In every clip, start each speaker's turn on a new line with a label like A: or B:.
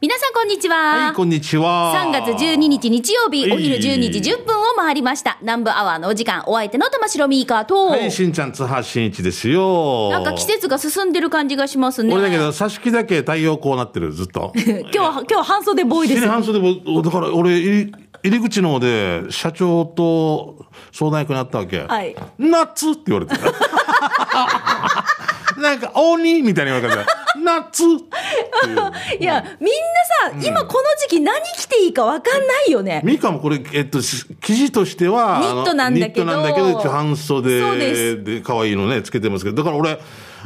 A: 皆さんこんにちは。
B: はい、こんにちは。
A: 3月12日日曜日、
B: はい
A: お昼12時10分を回りました。南部アワーのお時間、お相手の玉城ミーカーと、
B: はい、しんちゃん、津波しんいちですよ。
A: なんか季節が進んでる感じがしますね。
B: 俺だけど、挿し木だけ太陽こうなってる、ずっと。
A: 今日は、今日は半袖ボーイですよ。
B: 半袖も、だから俺、入り口の方で、社長と相談役になったわけ。
A: はい
B: 夏って言われて。なんか、鬼みたいに言われて、夏。い
A: や、みんなさ、今この時期何着ていいかわかんないよね。
B: ミカもこれ、えっと、し生地としては、
A: ニットなんだけど。
B: あのニットなんだけど、一応半
A: そうで
B: 袖で可愛いのね、つけてますけど、だから俺、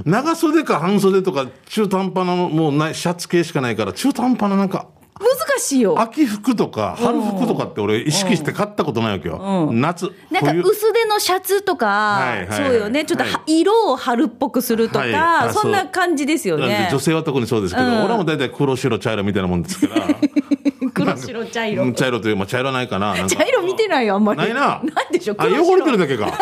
B: 長袖か半袖とか、中途半端なの、もうない、シャツ系しかないから、中途半端ななんか、
A: 難しいよ。
B: 秋服とか、春服とかって俺、意識して買ったことないわけよ。夏、
A: なんか
B: 冬
A: 薄手のシャツとか、
B: はいはいはい
A: そうよね。ちょっとは、
B: はい
A: 色を春っぽくするとか、
B: はいあ
A: そんな感じですよね。
B: 女性は特にそうですけど、
A: うん
B: 俺も大体黒白茶色みたいなもんですから。
A: 黒白茶色。
B: うん茶色という、まあ茶色ないかな。
A: 茶色見てないよ、あんまり。
B: ないな。
A: ないでしょ、
B: あ、汚れてるだけか。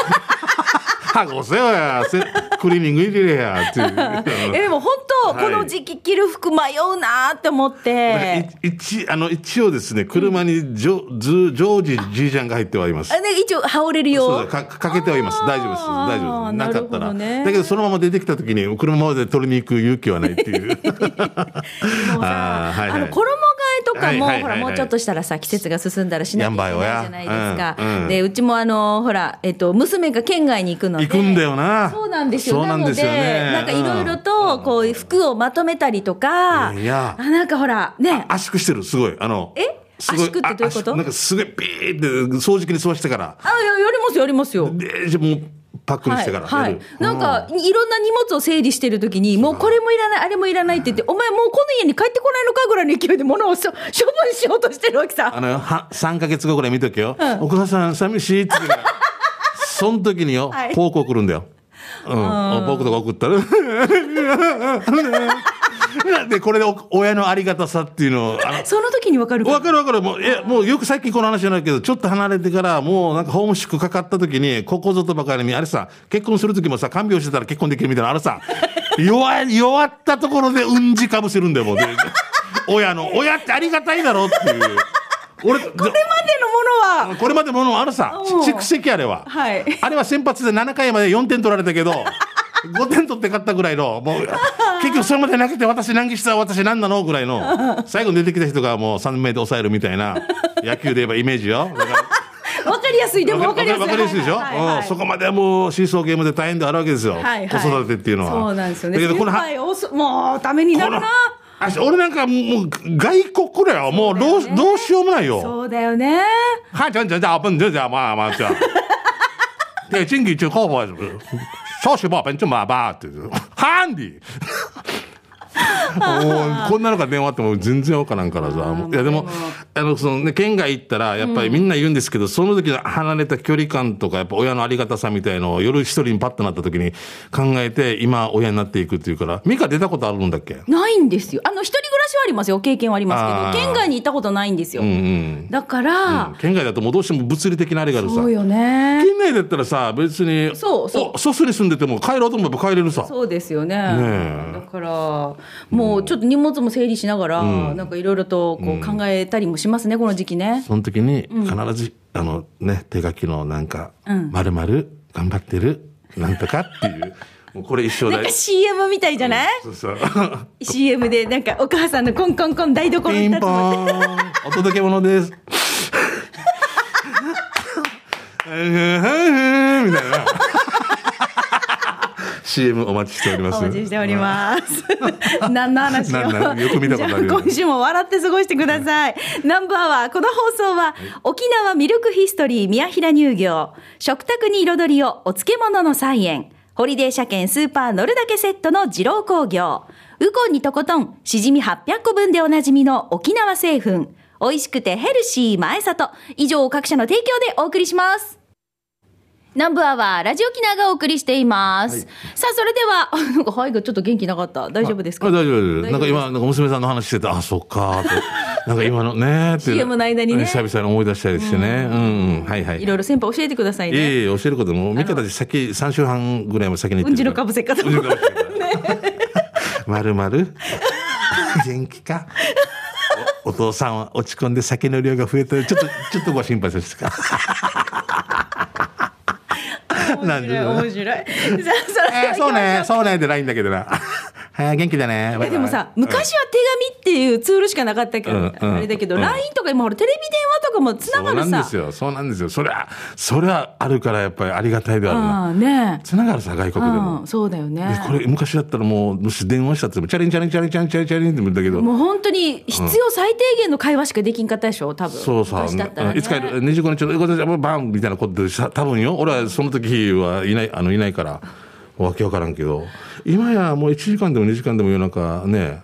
B: はごせよや、せクリーニング入れれや、っていう。
A: えでも本当、
B: はい
A: この時期着る服迷うなーって思って。
B: い一あの一応ですね、車にジョずジョージじいちゃんが入ってはいます。
A: あで一応羽織れるよ
B: そうだ。かかけてはいます。大丈夫です。大丈夫です。なかったら。
A: どね
B: だけどそのまま出てきた時に車まで取りに行く勇気はないっていう。あーはいはい
A: あの衣とかも、ほらもうちょっとしたらさ季節が進んだらしなきゃいけないじゃないですか。でうちもあのほらえっと娘が県外に行くので。
B: 行くんだよな。
A: そうなんですよ。
B: な
A: ので、なんかいろいろと、こう、服をまとめたりとか、
B: いや
A: あなんかほら、ね、
B: 圧縮してる、すごい。あの。
A: え？圧縮ってどういうこと？
B: なんかすごいピーって掃除機に吸わしてから。
A: あ、ややりますよ、やりますよ。
B: で、じゃあもうパックにしてから。
A: はい、はい、なんか、いろんな荷物を整理してるときに、もうこれもいらない、あれもいらないって言って、お前もうこの家に帰ってこないのかぐらいの勢いで物をしょ処分しようとしてるわけさ。
B: あの、は、3ヶ月後ぐらい見とけよ。お母さん寂しいって言うから。その時によ、
A: はい
B: ポーク送るんだよ。うん。ポークとか送ったら。で、これでお親のありがたさっていうのを、
A: その時にわかるか
B: わかるわかる。もう、え、もうよく最近この話じゃないけど、ちょっと離れてから、もうなんかホームシックかかった時に、ここぞとばかりに、あれさ、結婚する時もさ、看病してたら結婚できるみたいな、あれさ、弱い、弱ったところでうんじかぶせるんだよ、もう。で親の、親ってありがたいだろっていう。俺、これ
A: までのものは、
B: これまでものあるさ
A: うん、
B: 蓄積あれは。
A: はい
B: あれは先発で7回まで4点取られたけど、5点取って勝ったぐらいの、もう、結局それまで投げて私何した私何なのぐらいの、最後に出てきた人がもう3名で抑えるみたいな、野球で言えばイメージよ。
A: わかりやすい、でもわかりやすい。
B: わかりやすいでしょ、
A: はいはいはい
B: うんそこまではもうシーソーゲームで大変であるわけですよ。
A: はいはい
B: 子育てっていうのは。
A: そうなんですよね。
B: だけどこの
A: もう、ためになるな。
B: あ俺なんかもう外国だよ。もうどうどうしようもないよ。
A: そうだよね。
B: 嗨，讲讲讲，本就讲嘛嘛讲，对，经济就好不？少しば本就まばって、ハンディ。もう こんなのが電話あっても全然わからんからさ。いやでも、あの、そのね、県外行ったら、やっぱりみんな言うんですけど、その時の離れた距離感とか、やっぱ親のありがたさみたいのを夜一人にパッとなった時に考えて、今親になっていくっていうから、ミカ出たことあるんだっけ？
A: ないんですよ。あの、一人暮らしはありますよ。経験はありますけど、県外に行ったことないんですよ。
B: うんうん。
A: だから、
B: 県外だともうどうしても物理的なあれがあるさ。
A: そうよね。
B: 県内だったらさ、別に、
A: そうそう
B: おソスに住んでても帰ろうと思えば帰れるさ。
A: そうですよね。
B: ねえ
A: だから、もうちょっと荷物も整理しながら、なんかいろいろとこう考えたりもしますね、この時期ね。
B: その時に必ず、あのね、手書きのなんか、
A: うん
B: まるまる頑張ってる、なんとかっていう、もうこれ一生
A: なんか
B: 大
A: CM みたいじゃない、
B: そうそう。
A: ?CM でなんかお母さんのコンコンコン台所
B: ピンポ
A: に立つの
B: ーン、お届け物です。みたいな。CM お待ちしております。
A: お待ちしております。何の話を？
B: よく見たことある
A: 今週も笑って過ごしてください。ナンバーは、この放送は、沖縄ミルクヒストリー宮平乳業、食卓に彩りをお漬物の菜園、ホリデー車検スーパー乗るだけセットの二郎工業、ウコンにとことん、しじみ800個分でおなじみの沖縄製粉、美味しくてヘルシー前里、以上各社の提供でお送りします。南部アワー、ラジオキナがお送りしています。さあ、それでは、あ なんか、はいがちょっと元気なかった？大丈夫ですか？
B: あ大丈夫、大丈夫。
A: 大丈夫
B: なんか今、なんか娘さんの話してて、あ、そっかーって。なんか今のねーって。
A: CM の間にね
B: 久々に思い出したりしてね。うん、うん、はいはい。
A: いろいろ先輩教えてください
B: い
A: ね。
B: えいえ、教えることも、ミカたち先、3週半ぐらいも先に
A: うんちのかぶせ方
B: うんちのかぶせ方。まるまる？元気か？お父さんは落ち込んで酒の量が増えてちょっとちょっとご心配ですかなんで
A: 面白い。さあ それでは
B: えーそうね。そうね。でないんだけどなはい元気だね。
A: でもさ、昔は手紙っていうツールしかなかったけど、
B: うんうん。
A: あれだけど、
B: うん。
A: LINE とか今ほらテレビ電話とかもつながるさ。
B: そうなんです。よ。そうなんですよ。それはそれはあるからやっぱりありがたいであるな。
A: ね。
B: つながるさ外国でも。
A: うん、そうだよね。
B: で。これ昔だったらもうもし電話したってもチャリンチャリンチャリンチャリンチャリンチャリンって言うんだけど。
A: もう本当に必要最低限の会話しかできんかったでしょ、多分。
B: そうさ、
A: 昔だったら、ね。
B: いつ帰る、25日の、ごめんなさいバンみたいなことでさ、多分よ、俺はその時はいない、あの、いないから、わけわからんけど、今やもう1時間でも2時間でも夜中ね、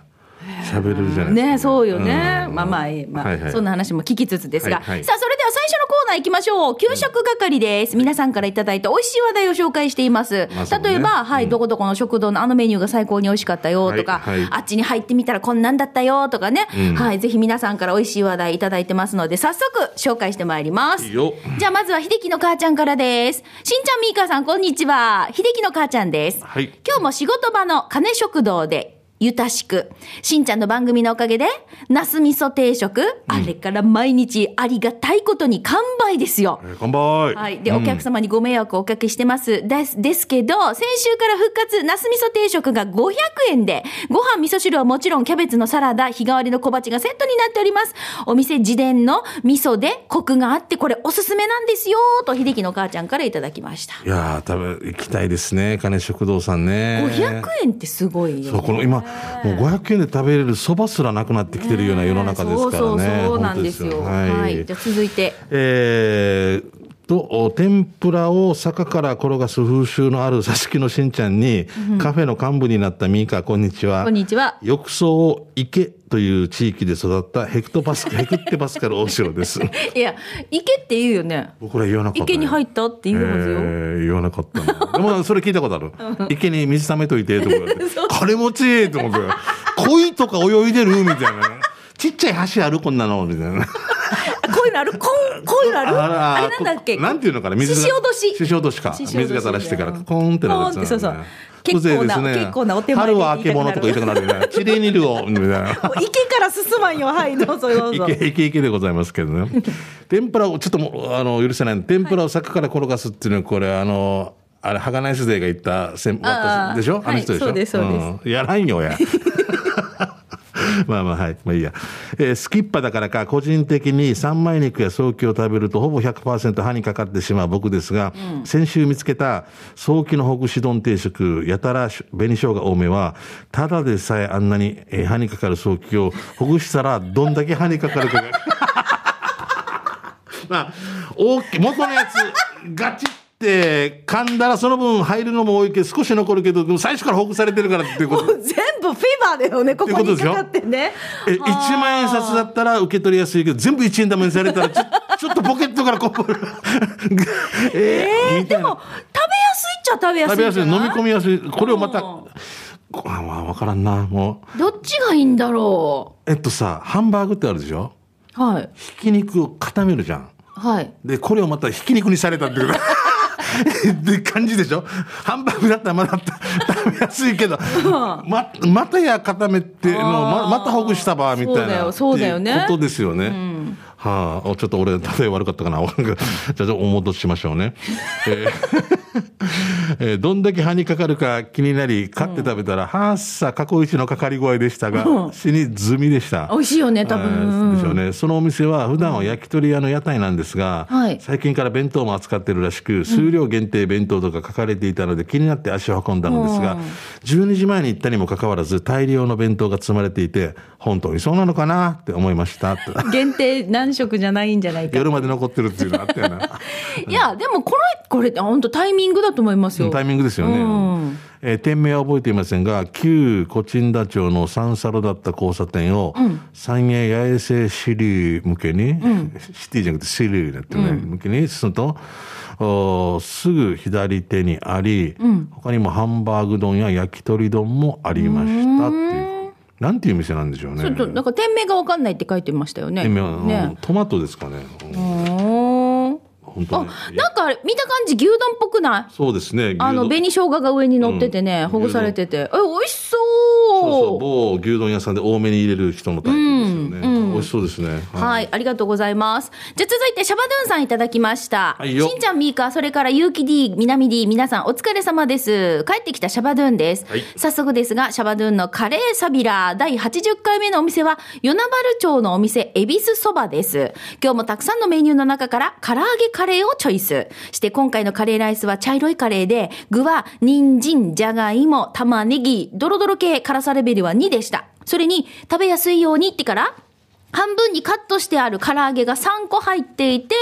B: 喋れるじゃない。
A: ねそうよね。
B: うん
A: まあまあ、ええまあ、
B: はいはい
A: そんな話も聞きつつですが。
B: はいはい
A: さあ、それでは最初のコーナー行きましょう。給食係です。皆さんからいただいた美味しい話題を紹介しています。
B: まあね
A: 例えば、はい、どこどこの食堂のあのメニューが最高に美味しかったよとか、
B: はいはい
A: あっちに入ってみたらこんなんだったよとかね。
B: うん
A: はい、ぜひ皆さんから美味しい話題いただいてますので、早速紹介してまいります。じゃあまずは秀樹の母ちゃんからです。しんちゃんみーかさんこんにちは。秀樹の母ちゃんです。
B: はい。
A: 今日も仕事場の金食堂で、ゆたしく、しんちゃんの番組のおかげで、ナス味噌定食、あれから毎日ありがたいことに完売ですよ。
B: えー乾杯。
A: はい。で、
B: うん
A: お客様にご迷惑をおかけしてます。です、ですけど、先週から復活、ナス味噌定食が500円で、ご飯味噌汁はもちろんキャベツのサラダ、日替わりの小鉢がセットになっております。お店自伝の味噌でコクがあって、これおすすめなんですよ、と秀樹の母ちゃんからいただきました。
B: いやー、多分行きたいですね。金食堂さんね。
A: 500円ってすごいよ、ね。
B: そう、この今、もう500円で食べれるそばすらなくなってきてるような世の中ですからね。
A: そうそうそうなんですよ。
B: 本当
A: はい。じゃあ続いて。
B: えーと、お天ぷらを坂から転がす風習のある挿し木のしんちゃんに、カフェの幹部になったミーカ、こんにちは。
A: こんにちは。
B: 浴槽を池という地域で育ったヘクトパス、ヘクテパスカル大城です。
A: いや、池って言うよね。
B: 僕ら言わなかった、
A: 池に入ったって言うはずよ。
B: えー言わなかったな。でも、それ聞いたことある。池に水溜めといて、とか。金持ちと思って。鯉とか泳いでる？みたいな。ちっちゃい橋ある？こんなの？みたいな。
A: こういうのある？こん、こういうのある？あれなんだっけ？
B: なんていうのかな？水が。
A: ししおどし
B: ししおどしか。水が垂らしてから、コーンってなるやつ
A: コーンってそうそう
B: ね
A: 結構な
B: ね
A: 結構なお手前で
B: 春はあけぼのとか言いたくなるよね。チリニルを、みたいな。
A: 池から進まんよ。はい、どうぞ どうぞ。
B: いけいけいけでございますけどね。天ぷらをちょっともうあの許せない天ぷらを坂から転がすっていうのはこれあのあれハガナイスデーが言った先
A: あー
B: でしょ？あの人でしょ、
A: はいそうですそうです
B: んやらんよや。まあまあはい。まあいいや。えースキッパだからか、個人的に三枚肉や早期を食べるとほぼ100%歯にかかってしまう僕ですが、先週見つけた早期のほぐし丼定食、やたら紅生姜多めは、ただでさえあんなにえー歯にかかる早期をほぐしたらどんだけ歯にかかるかが。まあ、大きい、元のやつ、ガチって噛んだらその分入るのも多いけど、少し残るけど、でも最初からほぐされてるからっていうこと。
A: もう全部フィーバーだよね、ここにかかってね。
B: え、1万円札だったら受け取りやすいけど、全部1円玉にされたら、ちょ ちょっとポケットからこぼる。え
A: えー、でも、食べやすいっちゃ食べやす
B: 食べやすい、飲み込みやすい。これをまた、
A: うん
B: こあまあ、わからんな、もう。
A: どっちがいいんだろ
B: えっとさ、ハンバーグってあるでしょ？
A: う。はい。
B: ひき肉を固めるじゃん。
A: はい。
B: で、これをまたひき肉にされたっていう。って感じでしょ？ハンバーグだったらまだ食べやすいけど、ま、またや固めての、ままたほぐしたば、みたいな。
A: そうだよね
B: ことですよね。はあ、おちょっと俺、例え悪かったかな。じゃあ、お戻ししましょうね。えー えーどんだけ歯にかかるか気になり、買って食べたら、はっさ、過去一のかかり声でしたが、死に済みでした。
A: 美味しいよね、多
B: はい
A: 分。
B: でしょうね。そのお店は普段は焼き鳥屋の屋台なんですが、
A: はい
B: 最近から弁当も扱ってるらしく、数量限定弁当とか書かれていたので気になって足を運んだのですが、12時前に行ったにもかかわらず大量の弁当が積まれていて、本当にそうなのかな？って思いました。
A: 限定何食じゃないんじゃないか。
B: 夜まで残ってるっていうのあったよな。
A: いや、でもこれ、これ本当タイミングだと思いますよ。
B: タイミングですよね。
A: うん
B: えー店名は覚えていませんが、旧コチンダ町の三サロだった交差点を、三栄八重瀬シリー向けに、シティじゃなくてシリーだってね、向けに進むと、おーすぐ左手にあり、他にもハンバーグ丼や焼き鳥丼もありましたっていう。なんていう店なんでしょうね。
A: ちょっと、なんか店名がわかんないって書いてましたよね。
B: 店名は、うん
A: ね。
B: トマトですかね。うん本当ね。、
A: なんか見た感じ牛丼っぽくない？
B: そうですね。
A: あの、紅生姜が上に乗っててね、ほぐされてて、え、美味しそ
B: そう某牛丼屋さんで多めに入れる人のタイプですよね。美味しそうですね。
A: はい、ありがとうございます。じゃあ続いて、シャバドゥンさんいただきました。
B: はいよ
A: しんちゃん、みーか、それから、ゆうき D、みなみ D、皆さんお疲れ様です。帰ってきたシャバドゥンです。
B: はい
A: 早速ですが、シャバドゥンのカレーサビラー第80回目のお店は、与那原町のお店、恵比寿そばです。今日もたくさんのメニューの中から、唐揚げカレーをチョイス。して、今回のカレーライスは茶色いカレーで、具は、人参、じゃがいも、玉ねぎ、ドロドロ系、辛さレベルは2でした。それに、食べやすいようにってから、半分にカットしてある唐揚げが3個入っていて、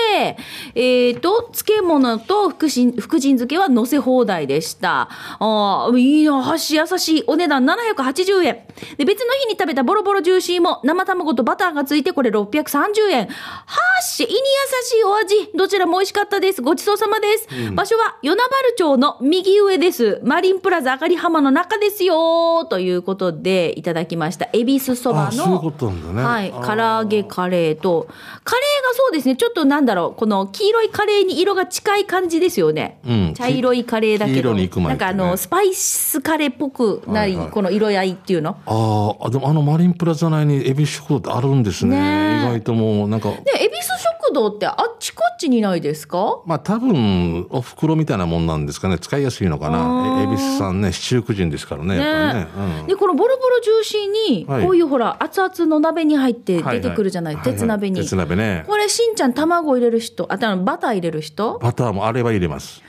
A: えっ、と、漬物と福神、福神漬けは乗せ放題でした。ああ、いいな、箸優しい。お値段780円。で、別の日に食べたボロボロジューシーも生卵とバターがついてこれ630円。はっし、胃に優しいお味。どちらも美味しかったです。ごちそうさまです。場所は与那原町の右上です。マリンプラザあかり浜の中ですよ。ということでいただきました。恵比寿そばの。
B: あそういうことなんだね
A: はい。揚げカレーと、カレーがそうですね、ちょっとなんだろう、この黄色いカレーに色が近い感じですよね。
B: うん
A: 茶色いカレーだけど、
B: ね
A: なんかあの、スパイスカレーっぽくなり、
B: はいはい
A: この色合いっていうの。
B: あーあ、でもあのマリンプラザ内にエビ食堂ってあるんですね。
A: ねえ
B: 意外ともうなんか、
A: で、恵比寿食堂ってあっちこっちにないですか？
B: まあ多分、お袋みたいなもんなんですかね。使いやすいのかな。え恵比寿さんね、七福神ですからね、やっぱりね。うん
A: で、このボロボロジューシーに、
B: はい
A: こういうほら、熱々の鍋に入って
B: はい
A: 出てくるじゃない、
B: はい
A: 鉄鍋に。
B: 鉄鍋ね。
A: これ、しんちゃん卵入れる人、あバター入れる人？
B: バターもあれば入れます。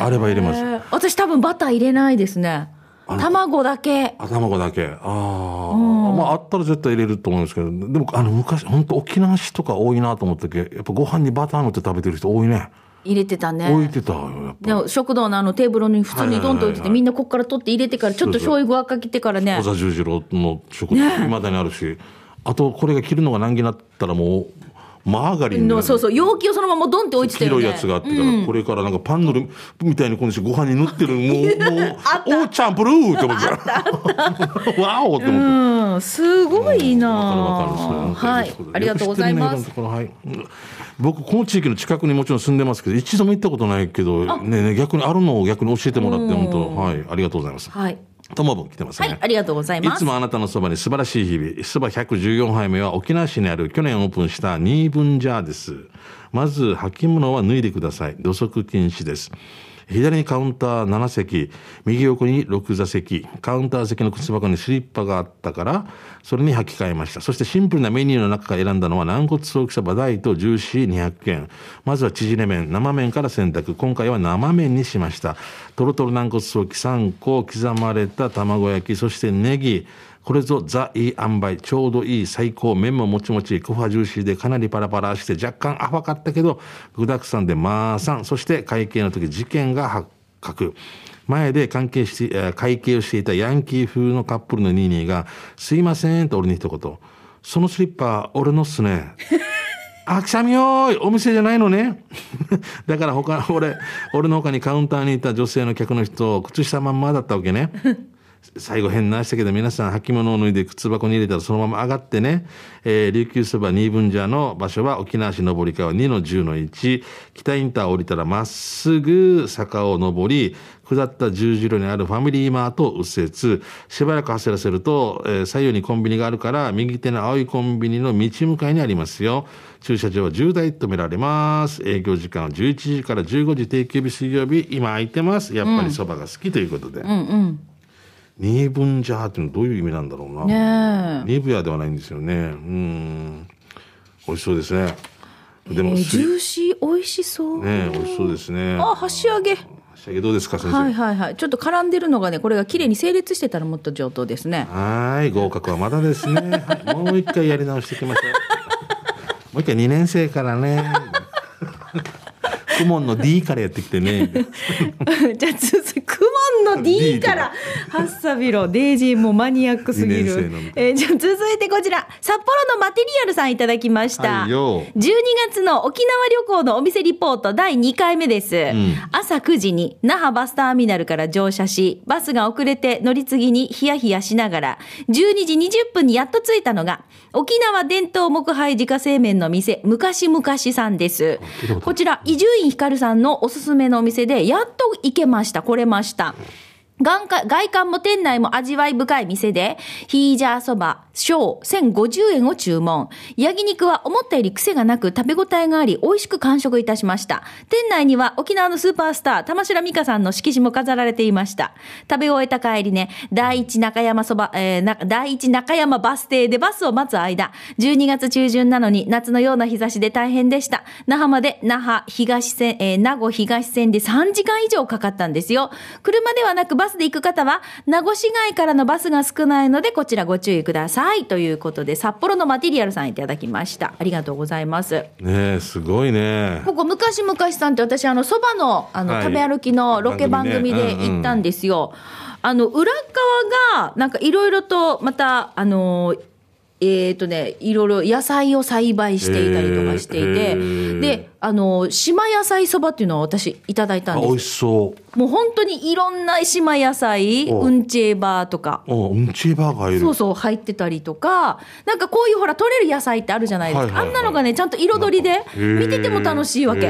B: あれば入れます。
A: えー私多分バター入れないですね。卵だけ。
B: あ卵だけ。ああ。まあ、あったら絶対入れると思うんですけど、でも、あの、昔、本当沖縄市とか多いなと思ったけど、やっぱご飯にバター塗って食べてる人多いね。
A: 入れてたね。
B: 置いてたよ、やっぱ。
A: 食堂のあのテーブルに普通にドンと置いてて、みんなこっから取って入れてから、ちょっと醤油がかけてからね
B: 小。座十字路の食堂、いまだにあるし、あと、これが切るのが難儀になったらもう、マーガリン
A: のそうそう、容器をそのままドンって置いてたよね。
B: 黄色いやつがあってから、これからなんかパン塗るみたいに今度ご飯に塗ってる、もう、もう、おーチャンプルーって思って。わおって思って。
A: うん、すごいなはい。ありがとうございます。
B: ねはいうん僕、この地域の近くにもちろん住んでますけど、一度も行ったことないけど、ねね逆にあるのを逆に教えてもらって、本当、はい、ありがとうございます。
A: はい。
B: ともぶん来てますね。
A: はい、ありがとうござい
B: い
A: ます。
B: つもあなたのそばに素晴らしい日々。そば114杯目は沖縄市にある去年オープンしたニーブンジャーです。まず、履物は脱いでください。土足禁止です。左にカウンター7席、右横に6座席、カウンター席の靴箱にスリッパがあったから、それに履き替えました。そしてシンプルなメニューの中から選んだのは軟骨ソーキそば大とジューシー200件。まずは縮れ麺、生麺から選択。今回は生麺にしました。トロトロ軟骨ソーキ3個、刻まれた卵焼き、そしてネギ、これぞザ・いい塩梅、ちょうどいい最高、麺ももちもち、クファジューシーでかなりパラパラして若干甘かったけど、具沢山でまあさん、そして会計の時事件が発覚。前で関係して、会計をしていたヤンキー風のカップルのニーニーが、すいませんと俺に一言、そのスリッパ、俺のっすね。あ、くしゃみよーいお店じゃないのね。だから他、俺、俺の他にカウンターにいた女性の客の人、靴下まんまだったわけね。最後変なしたけど皆さん履物を脱いで靴箱に入れたらそのまま上がってね、えー琉球そば2分じゃの場所は沖縄市上り川2の10の1北インター降りたらまっすぐ坂を上り下った十字路にあるファミリーマートを右折。しばらく走らせると、えー左右にコンビニがあるから右手の青いコンビニの道向かいにありますよ。駐車場は10台止められます。営業時間は11時から15時定休日水曜日。今空いてます。やっぱりそばが好きということで。うんうん、ニーブンジャーっていうのはどういう意味なんだろうな。
A: ね
B: ニブヤではないんですよね。うん。美味しそうですね。
A: え。
B: でも、
A: えー
B: す
A: ジューシー、美味しそう。
B: ね美味しそうですね。
A: あ、箸揚げ。
B: 仕上げどうですか、先生？
A: はいはいはい。ちょっと絡んでるのがね、これが綺麗に整列してたらもっと上等ですね。
B: はい、合格はまだですね。はい、もう一回やり直していきましょう。もう一回2年生からね。クモンの D からやってきてね。
A: じゃあ続いて、クモンの D か、
B: から
A: ハッサビロ、デイジーもマニアックすぎるえーじゃあ続いてこちら、札幌のマテリアルさんいただきました。
B: はいよ
A: 12月の沖縄旅行のお店リポート第2回目です。
B: ん
A: 朝9時に那覇バスターミナルから乗車し、バスが遅れて乗り継ぎにヒヤヒヤしながら、12時20分にやっと着いたのが、沖縄伝統木灰自家製麺の店、昔々さんです
B: ことある。
A: こちひかるさんのおすすめのお店で、やっと行けました、来れました。外観も店内も味わい深い店で、ヒージャーそば、小、1050円を注文。焼肉は思ったより癖がなく食べ応えがあり、美味しく完食いたしました。店内には沖縄のスーパースター、玉城美香さんの色紙も飾られていました。食べ終えた帰りね、第一中山そば、えー第一中山バス停でバスを待つ間、12月中旬なのに夏のような日差しで大変でした。那覇まで那覇東線、えー名護東線で3時間以上かかったんですよ。車ではなくバスで行く方は、名護市街からのバスが少ないので、こちらご注意ください。ということで、札幌のマテリアルさんいただきました。ありがとうございます。
B: ねえ、すごいね。
A: ここ昔々さんって私あのそばのあの、
B: はい
A: 食べ歩きのロケ番組で行ったんですよ。あの裏側がなんかいろいろとまたあのえっ、とねいろいろ野菜を栽培していたりとかしてい
B: へ
A: て
B: ー
A: であの島野菜そばっていうのを私いただいた
B: あ、
A: ん
B: 美味
A: です
B: しそう。
A: もう本当にいろんな島野菜
B: お
A: う。んちえバーとか。
B: おうんちバーがいる。
A: そうそう入ってたりとかなんかこういうほら取れる野菜ってあるじゃないですか、
B: はいはいはい。
A: あんなのがねちゃんと彩りで見てても楽しいわけ。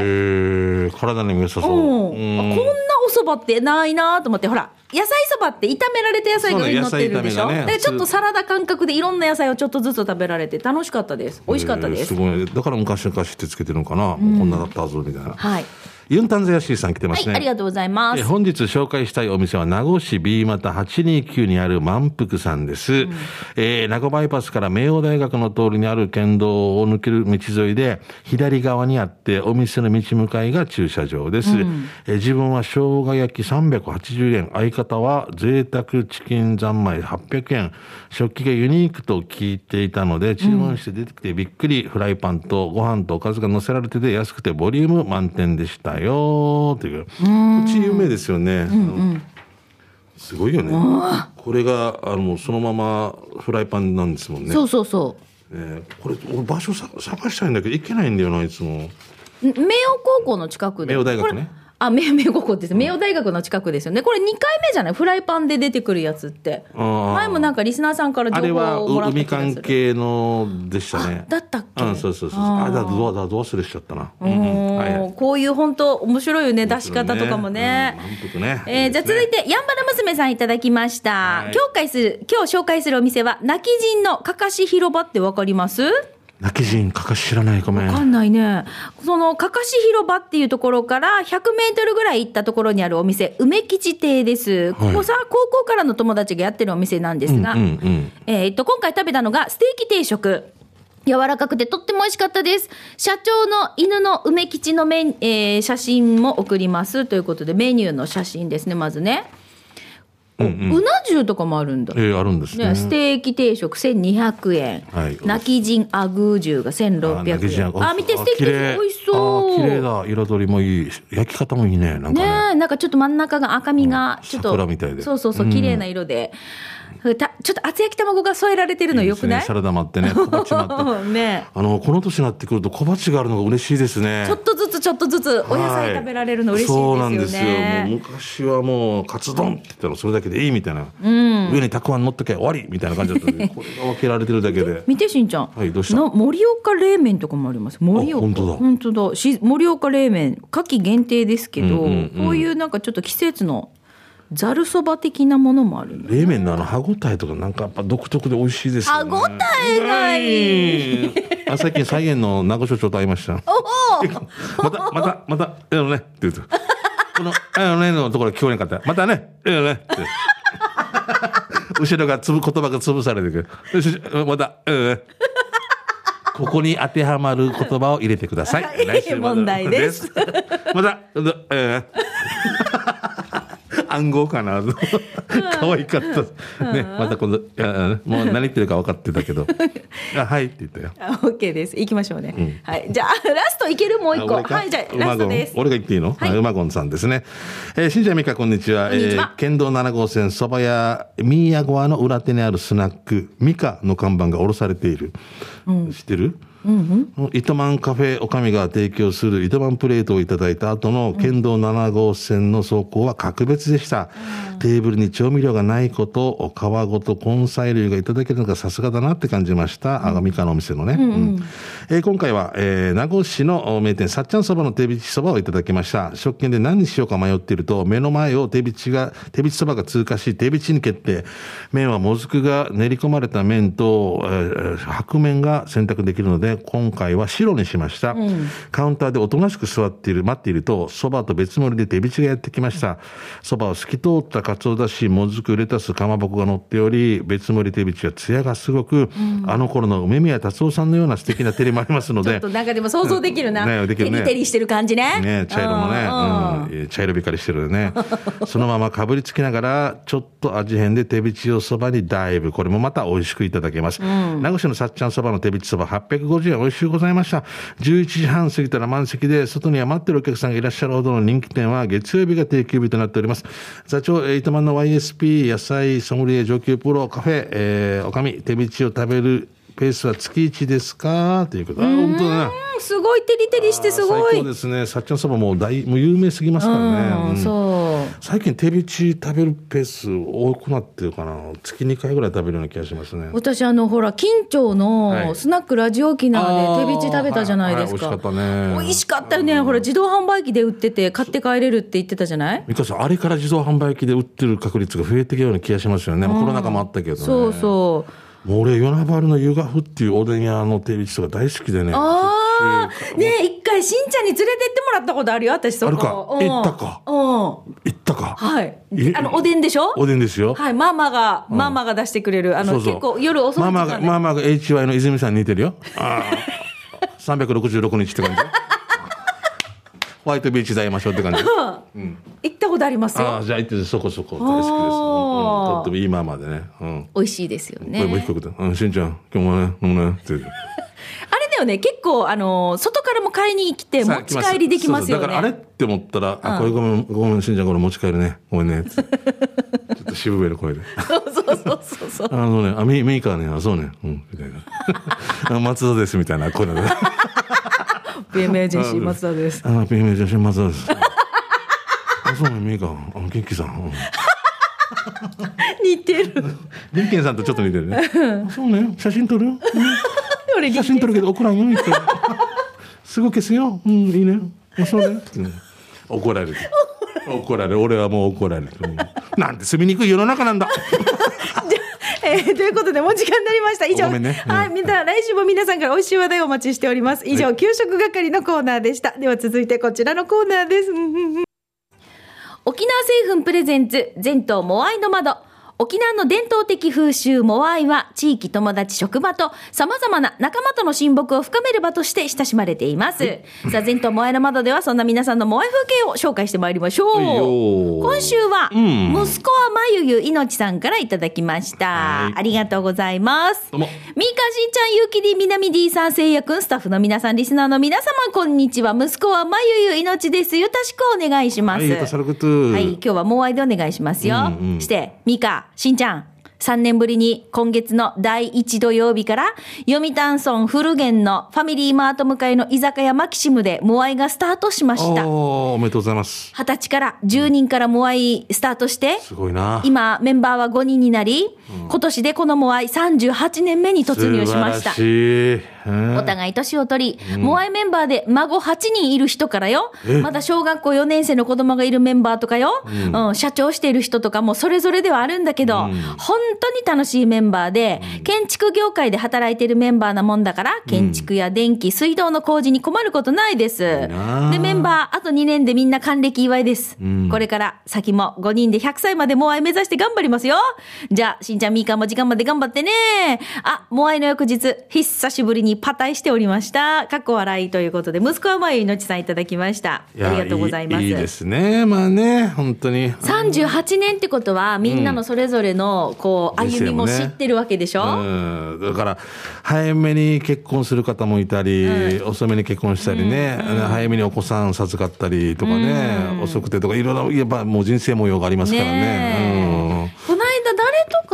B: 体にも良さそう。
A: うん、こんなお蕎麦ってないなと思ってほら野菜そばって炒められた野菜が上に乗ってるでしょ、
B: ね
A: だからちょっとサラダ感覚でいろんな野菜をちょっとずつ食べられて楽しかったです。美味しかったです、
B: えーすごい。だから昔々ってつけてるのかな。もうこんなだったはずみたいな。
A: はい、
B: ユンタンザヤシーさん来てま
A: はい、
B: すね。
A: ありがとうございます。
B: え本日紹介したいお店は名護市 B 又829にある満腹さんです、えー名護バイパスから明王大学の通りにある県道を抜ける道沿いで左側にあってお店の道向かいが駐車場です、えー自分は生姜焼き380円。相方は贅沢チキン三昧800円。食器がユニークと聞いていたので注文して出てきてびっくり、フライパンとご飯とおかずが乗せられてて安くてボリューム満点でしたよというこっち有名ですよね、すごいよね。これがあのそのままフライパンなんですもんね。
A: そうそうそ
B: ねこれ俺場所さ探したいんだけど行けないんだよないつも。
A: う明王高校の近くで。
B: 明王大学ね
A: あ明明王高校です明王大学の近くですよね。これ2回目じゃない？フライパンで出てくるやつって。前もなんかリスナーさんから情
B: あれは
A: 報をもらった
B: 海
A: 気がする。
B: 関係のでしたね。
A: だったっけ？
B: うんそうそうそう
A: あー。
B: あだどうだどう忘れしちゃったな。
A: こういう本当面白いよね。出し方とかもね。
B: うん満腹ね。
A: えーじゃあ続いて、やんばる娘さんいただきました。
B: はい。
A: 今日介する、今日紹介するお店は、泣き人のかかし広場ってわかります？
B: 泣き人かかし知らないごめん
A: わかんないね。その、かかし広場っていうところから、100メートルぐらい行ったところにあるお店、梅吉亭です。ここさ、高校からの友達がやってるお店なんですが、
B: うんうん
A: えーっと、今回食べたのがステーキ定食。柔らかくてとっても美味しかったです。社長の犬の梅吉のえー写真も送ります。ということで、メニューの写真ですね、まずね。おうな重とかもあるんだ。
B: えーあるんですね。
A: ね、ステーキ定食1200円。
B: はい。
A: 泣き人アグー重が1600円。あ、見て、ステーキ定食美味しそう。
B: あ綺麗だ彩りもいい。焼き方もいいねなんかね。
A: ねえ、なんかちょっと真ん中が赤みが、ちょっと、
B: 桜みたいで。
A: そうそうそう、綺麗な色で。たちょっと厚焼き卵が添えられてるのよくない？
B: ね。サラダ待ってね。小鉢待って。
A: ね。
B: あのこの年になってくると小鉢があるのが嬉しいですね。
A: ちょっとずつちょっとずつお野菜食べられるの嬉しいですよね。
B: そうなんですよ。もう昔はもうカツ丼って言ったらそれだけでいいみたいな、上にたくあん乗っとけ終わりみたいな感じだったんで これが分けられてるだけで。
A: 見てしんちゃん。
B: はいどうした？
A: の盛岡冷麺とかもあります？盛岡。
B: 本当だ。
A: 本当だ。し盛岡冷麺夏季限定ですけど、
B: うんうんうん。
A: こういうなんかちょっと季節のざるそば的なものもある。
B: 冷麺のあの歯ごたえとかなんかやっぱ独特で美味しいですよね。
A: 歯ごたえがい。
B: い。あ最近菜園の名護所長と会いました。
A: おお。
B: またまたまたあのね。って言うと。このあのねのところ聞こえなかった。またね。あのね。って。後ろがつぶ言葉が潰されてくる。よしまたあのね。ここに当てはまる言葉を入れてください。
A: はい
B: 来週ま
A: 問題です。
B: また、えー暗号かな。可愛かった。ね、また今度、いやもう何言ってるか分かってたけど。あ、はいって言ったよ。
A: あ OK です。行きましょうね。はい。じゃあ、ラストいける？もう一個。はい、じゃあ、ラストです。
B: 俺が言っていいの、
A: はい
B: はい、馬ゴンさんですね。えー、新庄美香こんにちは。
A: こんにちは
B: えー県道7号線蕎麦屋ミーヤゴアの裏手にあるスナック、ミカの看板が下ろされている。知ってる？糸満カフェおかみが提供する糸満プレートをいただいた後の県道7号線の走行は格別でした。テーブルに調味料がないこと、皮ごと根菜類がいただけるのがさすがだなって感じました。あがみかのお店のね。うんえー今回は、えー名護市の名店さっちゃんそばの手びちそばをいただきました。食券で何にしようか迷っていると、目の前を手びちが、手びちそばが通過し、手びちに決定。麺はもずくが練り込まれた麺と、えー白麺が選択できるので、今回は白にしました。カウンターでおとなしく座っている、待っていると、そばと別盛りで手びちがやってきました。そばを透き通ったかつおだし、もずく、レタス、かまぼこが乗っており、別盛り手びちは艶がすごく、あの頃の梅宮達夫さんのような素敵な照りもありますので
A: ちょっと、なんかでも想像できるな。
B: ねできるね
A: テリテリしてる感じね。
B: ね、茶色もね、
A: うん
B: うん茶色光りしてるよね。そのままかぶりつきながら、ちょっと味変で手びちをそばにダイブ。これもまた美味しくいただけます。名護市のさっちゃんそばの手びちそば850円美味しゅうございました。11時半過ぎたら満席で、外には待ってるお客さんがいらっしゃるほどの人気店は月曜日が定休日となっております。座長、えー糸満の YSP、野菜、ソムリエ、上級プロ、カフェ、えー、おかみ、手道を食べるペースは月1ですか？ということ。あ、本当だ
A: すごいテリテリしてすごい
B: 最高。ですね。さっちゃんそばもう大、もう有名すぎますからね。
A: うん
B: うん
A: そう。
B: 最近手びち食べるペース多くなってるかな？月2回ぐらい食べるような気がしますね。
A: 私あのほら近町
B: は
A: の
B: い
A: スナックラジオ沖縄で手びち食べたじゃないですか、
B: はいはい美味しかったね
A: 美味しかったよねほら自動販売機で売ってて買って帰れるって言ってたじゃない？
B: ミカさん、あれから自動販売機で売ってる確率が増えてきたような気がしますよね。まあコロナ禍もあったけどね。
A: そうそう
B: もう俺、与那原の湯がふっていうおでん屋の手びちとか大好きでね。
A: ああねえ一回しんちゃんに連れてってもらったことあるよ。私そこ。
B: あるか
A: うん
B: 行ったか。
A: うん。
B: 行ったか。
A: はい。
B: え。
A: あのおでんでしょ？
B: おでんですよ。
A: はいママが、ママが出してくれる。あの結構夜遅い時間で
B: ママが、ママが HY の泉さんに似てるよ。ああ。366日って感じ。ホワイトビーチで会いましょうって感じ。
A: 行ったことありますよ
B: ああ、じゃあ行ってそこそこ大好きです。うんうんとってもいいママでね。うん。
A: 美味しいですよね
B: 声も低くて、うん、しんちゃん、今日もね、飲むね、って。
A: あれだよね結構あの外からも買いに来て持ち帰りできますよね
B: だからあれって思ったら、あ、これごめん、ごめん、しんちゃん、これ持ち帰るね。ごめんね。ちょっと渋めの声で。
A: そうそうそうそうそう
B: あのね、あ、メメーカーね、あ、そうね。うん、みたいな。あ松田です、みたいな、こういうのね。
A: BM エージェンシー松田です
B: あ、ピンメージャー松田です。あ、そうね、メーカー。あ、元気さん。うん
A: 似てる
B: 元気さんとちょっと似てるね。あそうね、写真撮るう ん
A: 俺
B: 写真撮るけど送らんよ。すぐ消すよ。うん、いいね。あそうね。うん怒られる。怒られる。俺はもう怒られる。うんなんて住みにくい世の中なんだ。
A: えーということでもう時間になりました以上
B: ねうん
A: はいみんな来週も皆さんから美味しい話題をお待ちしております以上、給食係のコーナーでしたでは続いてこちらのコーナーです沖縄製粉プレゼンツ全島モアイの窓。沖縄の伝統的風習モアイは地域友達職場と様々な仲間との親睦を深める場として親しまれています。さあ、全島モアイの窓ではそんな皆さんのモアイ風景を紹介してまいりましょう。今週は、
B: うん
A: 息子はまゆゆいのちさんからいただきました。
B: はい
A: ありがとうございます。
B: どうも
A: みーかしんちゃん、ゆうきり、みなみ D さん、せいやくん、スタッフの皆さん、リスナーの皆様、こんにちは。息子はまゆゆいのちです。よろしくお願いします。
B: はい、
A: はい、今日はモアイでお願いしますよ。
B: うんうん
A: して、ミカ、しんちゃん。3年ぶりに今月の第1土曜日から読谷村古源のファミリーマート向かいの居酒屋マキシムでモアイがスタートしました。
B: おーおめでとうございます。
A: 20歳から10人からモアイスタートして、
B: すごいな。
A: 今メンバーは5人になり、今年でこのモアイ38年目に突入しました
B: 素晴ら。しい。
A: お互い年を取り、モアイメンバーで孫8人いる人からよ。
B: え、
A: まだ小学校4年生の子供がいるメンバーとかよ、うん。社長している人とかもそれぞれではあるんだけど、本当に楽しいメンバーで、建築業界で働いているメンバーなもんだから、建築や電気、水道の工事に困ることないです。で、メンバー、あと2年でみんな還暦祝いです。これから先も5人で100歳までモアイ目指して頑張りますよ。じゃあ、しんちゃんみーかんも時間まで頑張ってね。あ、モアイの翌日、久しぶりにパタイしておりました。かっこ笑いということで、息子はまゆいのちさんいただきました。ありがとうございます。
B: いいいですね。まあね、本当に。
A: 38年ってことは、みんなのそれぞれの、こう、
B: うん
A: 歩みも知ってるわけでしょ、
B: うん、だから早めに結婚する方もいたり、遅めに結婚したりね、早めにお子さん授かったりとかね、遅くてとかいろいろやっぱもう人生模様がありますからね。
A: ね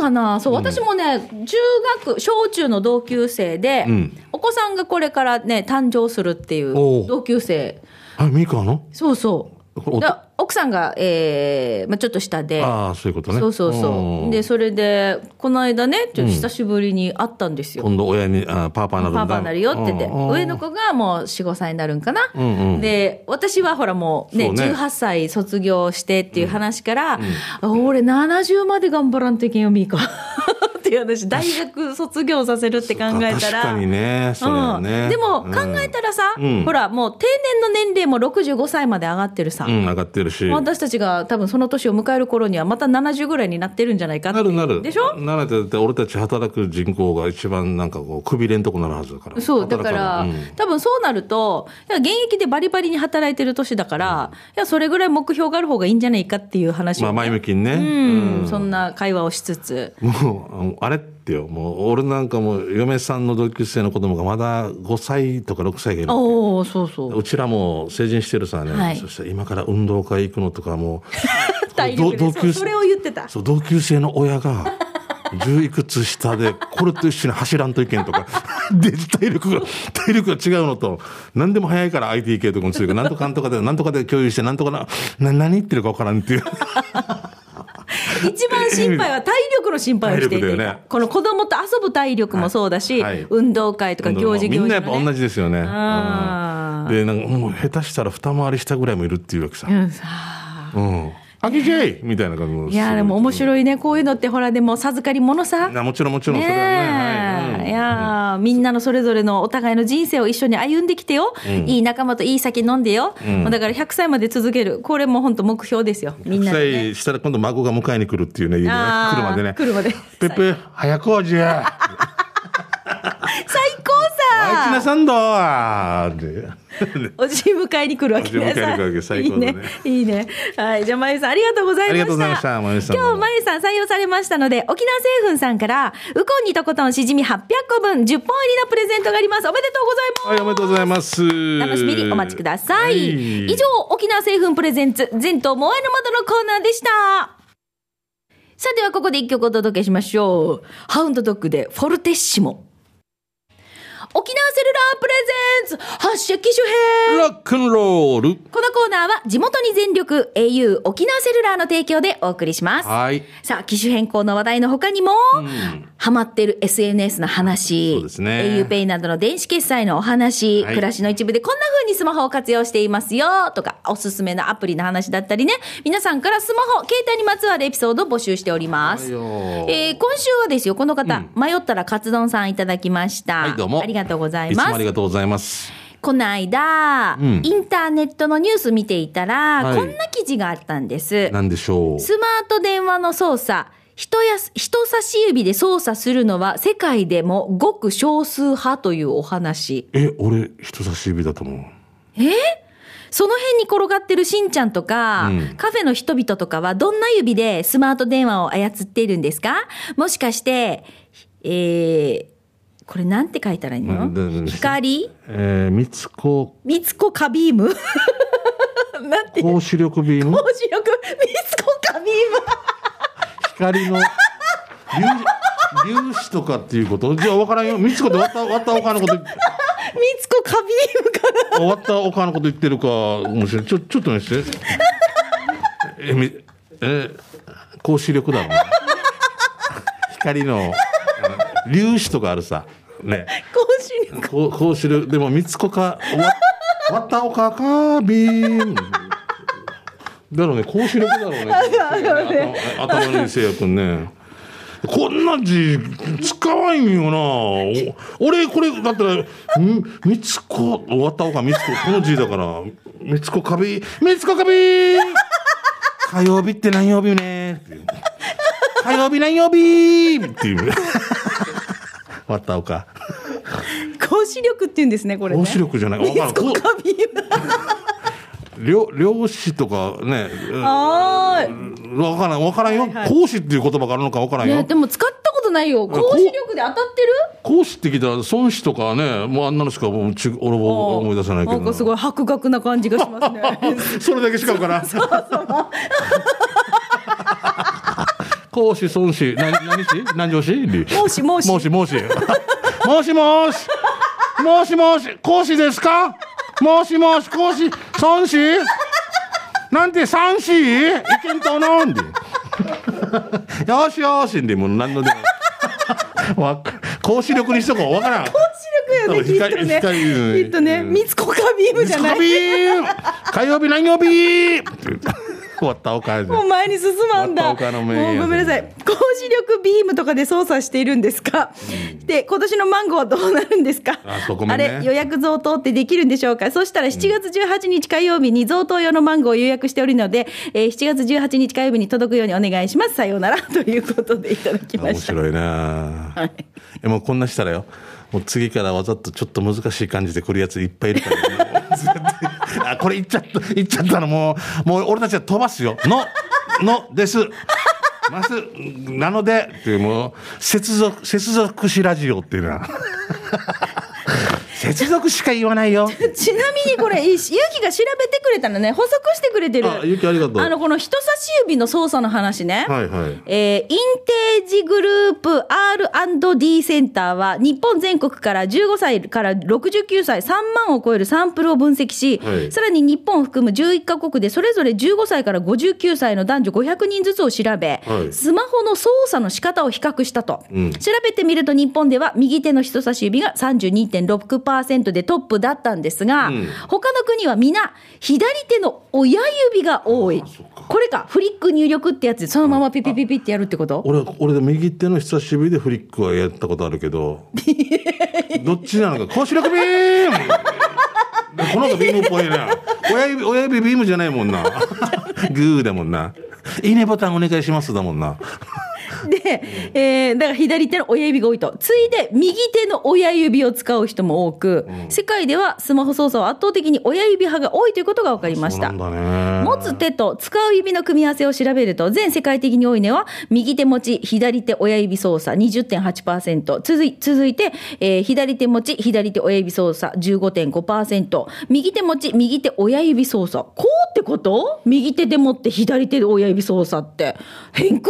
A: かな。そう、私もね、中学、小中の同級生で、
B: うん。
A: お子さんがこれからね、誕生するってい
B: おう。
A: う同級生。
B: あ、ミカの？
A: そうそう。
B: これお
A: だ奥さんが、えーまあ、ちょっと下で。
B: ああ、そういうことね。
A: そうそうそう。で、
B: で、
A: それで、この間ね、ちょっと久しぶりに会ったんですよ。
B: 今度親に、あパーパーなる
A: パパになるよって言って、
B: うん
A: 上の子がもう4、5歳になるんかな。
B: うんうん
A: で、私はほらもうね、
B: そうね
A: 18歳卒業してっていう話から、あ俺70まで頑張らんといけんよ、ミーカ。っていう話、大学卒業させるって考えたら。
B: 確かにね、それはね。
A: うん、でも
B: うん
A: 考えたらさ、
B: うん
A: ほらもう定年の年齢も65歳まで上がってるさ、
B: うん、上がってるし。
A: 私たちが多分その年を迎える頃にはまた70ぐらいになってるんじゃないかって
B: なるなる。
A: でしょ？
B: なるって、俺たち働く人口が一番なんかこう、くびれんとこなるはずだから。
A: そう、だか
B: 働
A: ら、
B: うん
A: 多分そうなると、現役でバリバリに働いてる年だから、いや、それぐらい目標がある方がいいんじゃないかっていう話を、
B: まあ、前向きにね。
A: うん、そんな会話をしつつ、
B: もうあの、あれ？ってよ、もう、俺なんかもう、嫁さんの同級生の子供がまだ5歳とか6歳がいる。
A: おおそうそう。
B: うちらも成人してるさね、
A: はい
B: そしたら今から運動会行くのとかも 同級
A: そうそれを言ってた。
B: そう同級生の親が十いくつ下でこれと一緒に走らんといけんとか で体力が体力が違うのと何でも早いから IT 系とかも強いからなんとかなんとかでなんとかで共有してなんとかなな何言ってるか分からんっていう
A: 一番心配は体力の心配をしていて、
B: ね。
A: この子供と遊ぶ体力もそうだし、
B: はい。はい。
A: 運動会とか行事行事も、ね、
B: みんなやっぱ同じですよね、
A: あ
B: うん。でなんかもう下手したら二回り下ぐらいもいるっていうわけさ。
A: うん。さ
B: うん「あきじゃい!」みたいな感じの
A: いやでも面白いね。こういうのってほらでも授かり物さ。
B: なもちろんもちろんそれはね。
A: ねえ、
B: はい。
A: いやーみんなのそれぞれのお互いの人生を一緒に歩んできてよ、いい仲間といい酒飲んでよ、もうだから100歳まで続ける。これも本当目標ですよ。みんなで、ね、
B: 100歳したら今度孫が迎えに来るっていうね、車でね。
A: 車で。
B: ペッペ、早くおじや。な
A: さ
B: さんど。
A: おじ迎えに来るわけ
B: 迎えに来るわけ最高だね
A: いいねいいねはいじゃあまゆさんありがとうございました
B: ありがとうございましたまゆさんも
A: 今日まゆさん採用されましたので沖縄製粉さんからウコンにとことんしじみ800個分10本入りのプレゼントがありますおめでとうございます
B: はい、おめでとうございます。
A: 楽しみにお待ちください。
B: はい
A: 以上、沖縄製粉プレゼンツ、全島モアイの窓のコーナーでした。さあではここで一曲お届けしましょう。ハウンドドッグでフォルテッシモ。沖縄セルラープレゼンツ発射機種変
B: ロックンロール。
A: このコーナーは地元に全力 au 沖縄セルラーの提供でお送りします。
B: はい。
A: さあ、機種変更の話題の他にも、ハマってる SNS の話、
B: そうですね
A: auPay などの電子決済のお話、
B: はい
A: 暮らしの一部でこんな風にスマホを活用していますよ、とか、おすすめのアプリの話だったりね、皆さんからスマホ、携帯にまつわるエピソードを募集しております。
B: はいよ
A: えー今週はですよ、この方、迷ったらカツ丼さんいただきました。
B: はい、どうも。
A: ありがとうございます
B: いつもあり。がとうございます。
A: この間、
B: うん
A: インターネットのニュース見ていたら、
B: はい
A: こんな記事があったんです。
B: なんでしょう。
A: スマート電話の操作、人や人差し指で操作するのは世界でもごく少数派というお話。
B: え、俺、人差し指だと思う。
A: その辺に転がってるしんちゃんとか、
B: うん。
A: カフェの人々とかはどんな指でスマート電話を操っているんですか？もしかして、えー、これなんて書いたらいいの？光？
B: えー、三つ子、
A: みつこカビーム？なんて
B: 高視力ビーム？
A: 面白くみつこカビーム
B: 光の粒粒子とかっていうこと？じゃあ分からんよ。三つ子で割った、割ったおかのこと、
A: みつこカビームかな
B: 終わったおかのこと言ってるかもしれない。ちょ、ちょっと見せて。え、み、え、高視力だろ。光の、粒子とかあるさ。ね。
A: 公視力
B: 高視力、でも、みつこか、わ割ったおかか、ビーム。だろうね、高視力だろうね。頭頭のいいせいやくんね。こんな字使わんよな。お俺これだったらみみつこ終わったおかみつここの字だから。みつこかび。みつこかび。火曜日って何曜日ね。火曜日何曜日。っていう終わったおか。
A: 公視力って言うんですねこれね。
B: 高視力じゃない。わからんこ
A: カビーム
B: 漁漁師とかね
A: あー
B: わからんわからんよ。講師っていう言葉があるのかわからんよ。
A: でも使ったことないよ。公視力で当たってる？
B: 講師って聞いたら孫子とかねもうあんなのしかもうち俺も思い出せないけど
A: な。んかすごい博学な感じがしますね。
B: それだけしかわからん。講師孫子。な何し何上司
A: 孟子孟子。
B: 孟子孟子。もしもしもしもし講師ですか？もしもし講師孫子なんて三子いけんとのんで。よしよし。んでもう何のでも。わ講師力にしとこう。わからん。
A: 視力よね、きっとね。きっとね、
B: うん。
A: 三つ子カビームじゃない。
B: 火曜日何曜日？終わったおかえり
A: もう前に進まんだ。もうごめんなさい。高視力ビームとかで操作しているんですか、で、今年のマンゴーはどうなるんですか？
B: あね。
A: れ、予約贈答ってできるんでしょうか？そしたら7月18日火曜日に贈答用のマンゴーを予約しておるので、えー7月18日火曜日に届くようにお願いします。さようなら。ということでいただきました。
B: 面白いな。あ、えもうこんなしたらよ。もう次からわざとちょっと難しい感じで来るやついっぱいいるから、ね、あこれ言っちゃった言っちゃったのもうもう俺たちは飛ばすよ「の」「の」です。ます。なのでっていうもう接続接続詞ラジオっていうのは。接続しか言わないよ。
A: ちなみにこれ、ゆうきが調べてくれたのね、補足してくれてる。
B: あゆありがとう。
A: あの、この人差し指の操作の話ね。
B: はいはい。
A: えーインテージグループ R&D センターは、日本全国から15歳から69歳3万を超えるサンプルを分析し、
B: はい。
A: さらに日本を含む11カ国でそれぞれ15歳から59歳の男女500人ずつを調べ、
B: はい。
A: スマホの操作の仕方を比較したと。
B: うん。
A: 調べてみると日本では右手の人差し指が32.6%でトップだったんですが、
B: うん。
A: 他の国は皆左手の親指が多い。これか、フリック入力ってやつでそのままピピピピってやるってこと？
B: 俺俺で右手の人差し指でフリックはやったことあるけど。どっちなのか？公式力ビー！ム この方がビームっぽいな。親指親指ビームじゃないもんな。グーだもんな。いいねボタンお願いしますだもんな
A: で、えーだから左手の親指が多いと。ついで、右手の親指を使う人も多く、世界ではスマホ操作は圧倒的に親指派が多いということが分かりました。持つ手と使う指の組み合わせを調べると、全世界的に多いのは、右手持ち、左手親指操作20.8%。続い続いて、えー左手持ち、左手親指操作15.5%。右手持ち、右手親指操作。こうってこと？右手で持って左手で親指操作って。変く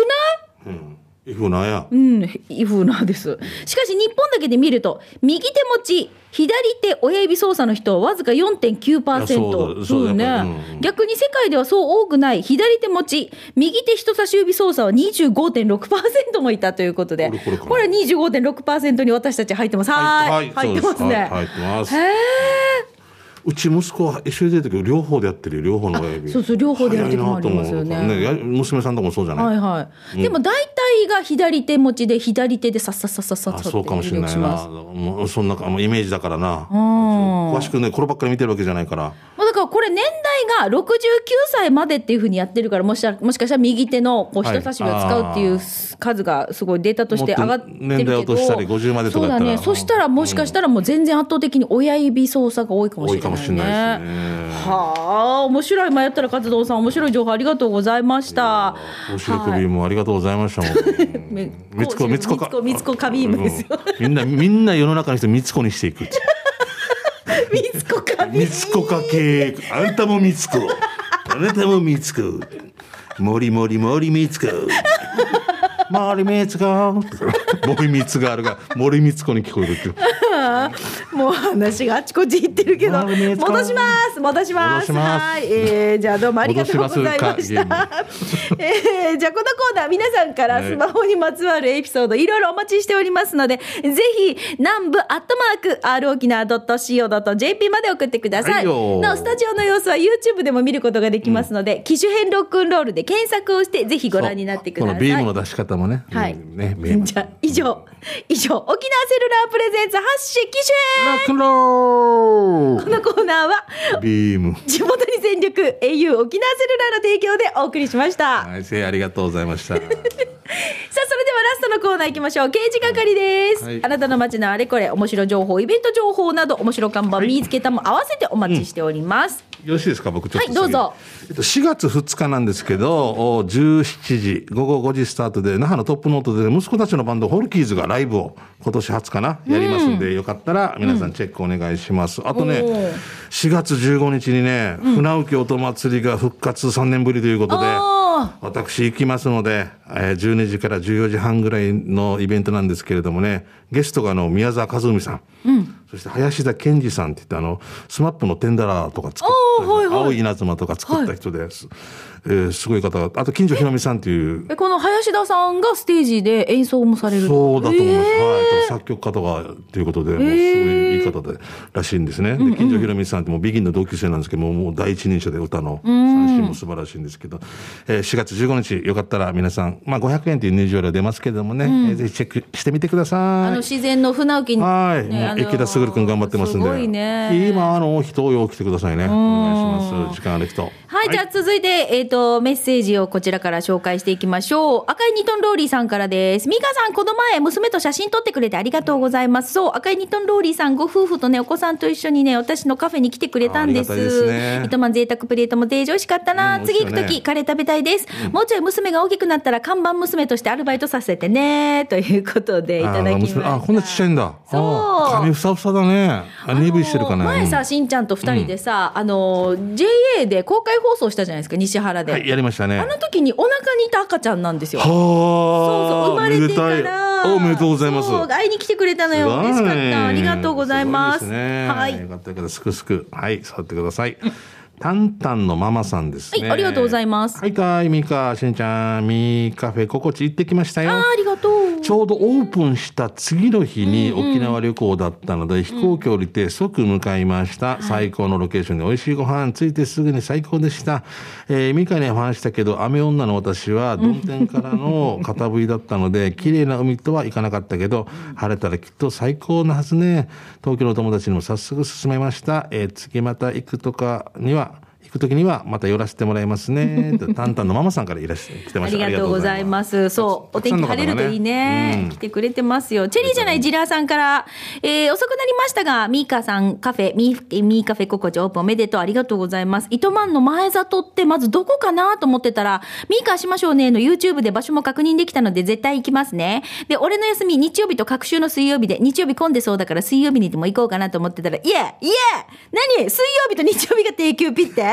A: ない？
B: うんいふなや
A: うん、イフナーです。しかし日本だけで見ると、右手持ち、左手親指操作の人はわずか4.9%。
B: そうだ
A: ね、
B: うん
A: 逆に世界ではそう多くない左手持ち、右手人差し指操作は25.6%もいたということで、
B: これこれこれ
A: これは25.6%に私たち入ってます。はーい。入ってますね。
B: はい入ってます
A: へー
B: うち息子は一緒に出てくる両方でやってるよ両方の親指
A: そうそう両方でやる時もありますよね
B: 早いなと思うや娘さんとかもそうじゃない、
A: はいはい。でも大体が左手持ちで、左手でさっさっさっさっさっ
B: あ
A: さ
B: そうかもしれないな。もうそんなイメージだからな。
A: うん。
B: 詳しくねこればっかり見てるわけじゃないから。
A: まあだからこれ年代が69歳までっていうふうにやってるからもしかもしかしたら右手のこう
B: はい。
A: 人差し指を使うっていう数がすごいデータとして上がってるけど
B: 年代落としたり50までとかやったら。
A: そうだね。そしたらもしかしたらもう全然圧倒的に親指操作が多いかもしれないね。
B: 多いかもしれないですね。
A: はあ面白い。迷ったら活動さん面白い情報ありがとうございました。
B: おしろくびもありがとうございましたもん
A: め
B: みつこみつこ
A: みつこみつこカビームですよ。
B: うん。みんなみんな世の中の人みつこにしていく
A: みつこか
B: みつこかけ。あんたもみつこあなたもみつこもりもりもりみつこもりみつこ森みつがあるが森みつこに聞こえるっていう。
A: もう話があちこち行ってるけど、戻します戻します。はい、えー、じゃあどうもありがとうございま
B: 戻し
A: した
B: ま。
A: えー、じゃあこのコーナー皆さんからスマホにまつわるエピソードいろいろお待ちしておりますので、ぜひ南部アットマーク r 沖縄 .co.jp まで送ってください。
B: はいよ
A: なおスタジオの様子は YouTube でも見ることができますので、機種編ロックンロールで検索をしてぜひご覧になってください。
B: このビームの出し方もね。
A: はい。
B: うんね
A: じゃあ以上以上沖縄セルラープレゼンツ発信機種。編
B: ロックンロー
A: このコーナーは
B: ルビーム。
A: 地元に全力 au 沖縄セルラーの提供でお送りしました。さあ、
B: はいせいありがとうございました。
A: それではラストのコーナー行きましょう。刑事係です。
B: はい。
A: あなたの街のあれこれ、面白情報、イベント情報など、面白看板、見つけたも合わせてお待ちしております。
B: よろしいですか僕ちょっと
A: はいどうぞ。
B: えっと、4月2日なんですけどお17時午後5時スタートで那覇のトップノートで息子たちのバンドホルキーズがライブを今年初かなやりますんで、よかったら皆さんチェックお願いします、あとね
A: おー。
B: 4月15日にね、船浮音祭りが復活3年ぶりということで私行きますので、えー12時から14時半ぐらいのイベントなんですけれどもね、ゲストがあの、宮沢和史さん。そして林田健司さんって言ってあの、 SMAP のテンダラーとか作った青い稲妻とか作った人です。えーすごい方が、あと金城弘美さんっていう、
A: えこの林田さんがステージで演奏もされる
B: そうだと思います。
A: えー
B: はい。作曲家とかということで、もうすごいいい方で、らしいんですね。で、近所ひろみさんってもうビギンの同級生なんですけども、もう第一人者で歌の三振も素晴らしいんですけど、えー4月15日、よかったら皆さん、まあ500円という入場料出ますけれどもね、えーぜひチェックしてみてくだ
A: あ
B: さい。
A: の自然の船浮きに、
B: はい。
A: ね
B: もう池田卓君頑張ってますんで。
A: すごいね
B: 今、あの、人を来てくださいね。お願いします。時間ある人。
A: はい、じゃあ続いて、えっ、と、メッセージをこちらから紹介していきましょう。赤いニトンローリーさんからです。ミカさん、この前、娘と写真撮ってくれてありがとうございます。そう、赤いニトンローリーさん、ご夫婦とね、お子さんと一緒にね、私のカフェに来てくれたんです。
B: ありがたいですね
A: 糸満贅沢プレートもデージ美味しかったな。
B: うん
A: 次行くとき、
B: 美味しいよね
A: カレー食べたいです。もうちょい娘が大きくなったら、看板娘としてアルバイトさせてね。ということで、いただきました。
B: あ、こんなちっちゃいんだ。
A: そう
B: あ髪ふさふさだね。あ、鈍いしてるかな。
A: 前さ、
B: うん
A: しんちゃんと二人でさ、あの、JA で公開放送したじゃないですか、西原で。
B: はい、やりましたね。
A: あの時にお腹にいた赤ちゃんなんですよ。
B: はあ。
A: そうそう、生まれてから。
B: いおめでとうございます。
A: 会いに来てくれたのよ。嬉しかった。ありがとうございます。
B: すね、
A: はい。
B: よかったよかった。すくすく。はい、座ってください。タンタンのママさんですね。
A: はいありがとうございます
B: はい、たい、みか、しんちゃん、みカフェ、心地行ってきましたよ。
A: あーありがとう。
B: ちょうどオープンした次の日に沖縄旅行だったので、飛行機降りて即向かいました。最高のロケーションで美味しいご飯ついてすぐに最高でした。えー、ミカには話したけど、雨女の私は、曇天からの片振りだったので、綺麗な海とは行かなかったけど、晴れたらきっと最高なはずね。東京の友達にも早速勧めました。えー次また行くとかには、行くときにはまた寄らせてもらいますね。とタンタンのママさんからいらして来てま
A: あ
B: した。
A: りがとうございます。そう、お天気晴れるといいね。来てくれてますよ。チェリーじゃないジラーさんから、えー、遅くなりましたが、ミーカさんカフェ、ミーミーカフェ心地オープンおめでとう。ありがとうございます。糸満の前里ってまずどこかなと思ってたら、ミーカーしましょうねの YouTube で場所も確認できたので絶対行きますね。で、俺の休み日曜日と各週の水曜日で、日曜日混んでそうだから水曜日にでも行こうかなと思ってたら、いえいえ何？水曜日と日曜日が定休日って？え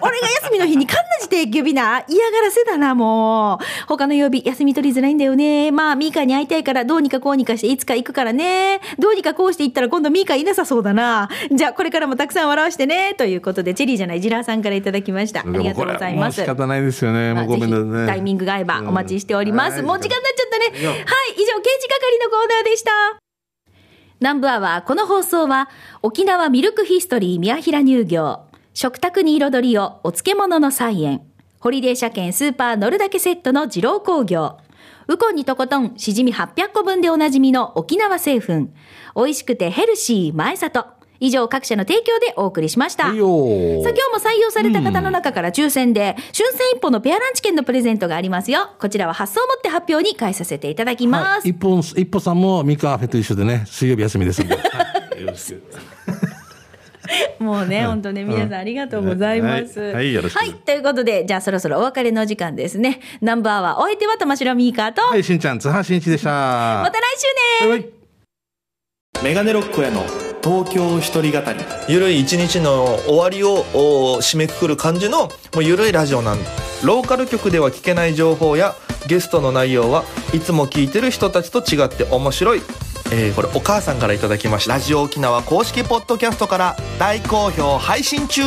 A: 俺が休みの日にかんなじ定休日な嫌がらせだな、もう。他の曜日休み取りづらいんだよね。まあ、ミーカーに会いたいからどうにかこうにかしていつか行くからね。どうにかこうして行ったら今度ミーカーいなさそうだな。じゃあこれからもたくさん笑わしてね。ということで、チェリーじゃないジラーさんからいただきました。ありがとうございます。
B: 仕方ないですよね。もうごめんなさいね。
A: タイミングが合えばお待ちしております。
B: うん
A: もう時間になっちゃったね。はい以上、刑事係のコーナーでした。南部アワー、この放送は、沖縄ミルクヒストリー宮平乳業、食卓に彩りをお漬物の菜園、ホリデー車検スーパー乗るだけセットの二郎工業、ウコンにとことんしじみ800個分でおなじみの沖縄製粉、美味しくてヘルシー前里、以上各社の提供でお送りしました。さあ今日も採用された方の中から抽選で、春戦一歩のペアランチ券のプレゼントがありますよ。こちらは発送をもって発表に返させていただきます。
B: はい、一本、一歩さんもミカフェと一緒でね、水曜日休みですんで。はい、よろしく。
A: もうね、本当ね、皆さんありがとうございます。
B: はい。はいよろしく。
A: はい、ということで、じゃあそろそろお別れの時間ですね。ナンバーは、お相手は玉城ミーカーと、
B: はい、しんちゃん、津波しんいちでした。
A: また来週ね。
B: バイバイ。
C: メガネロックへの東京一人語り。
D: ゆるい一日の終わりをお締めくくる感じのもうゆるいラジオなんローカル局では聞けない情報やゲストの内容はいつも聞いてる人たちと違って面白い、えーこれお母さんからいただきました。ラジオ沖縄公式ポッドキャストから大好評配信中。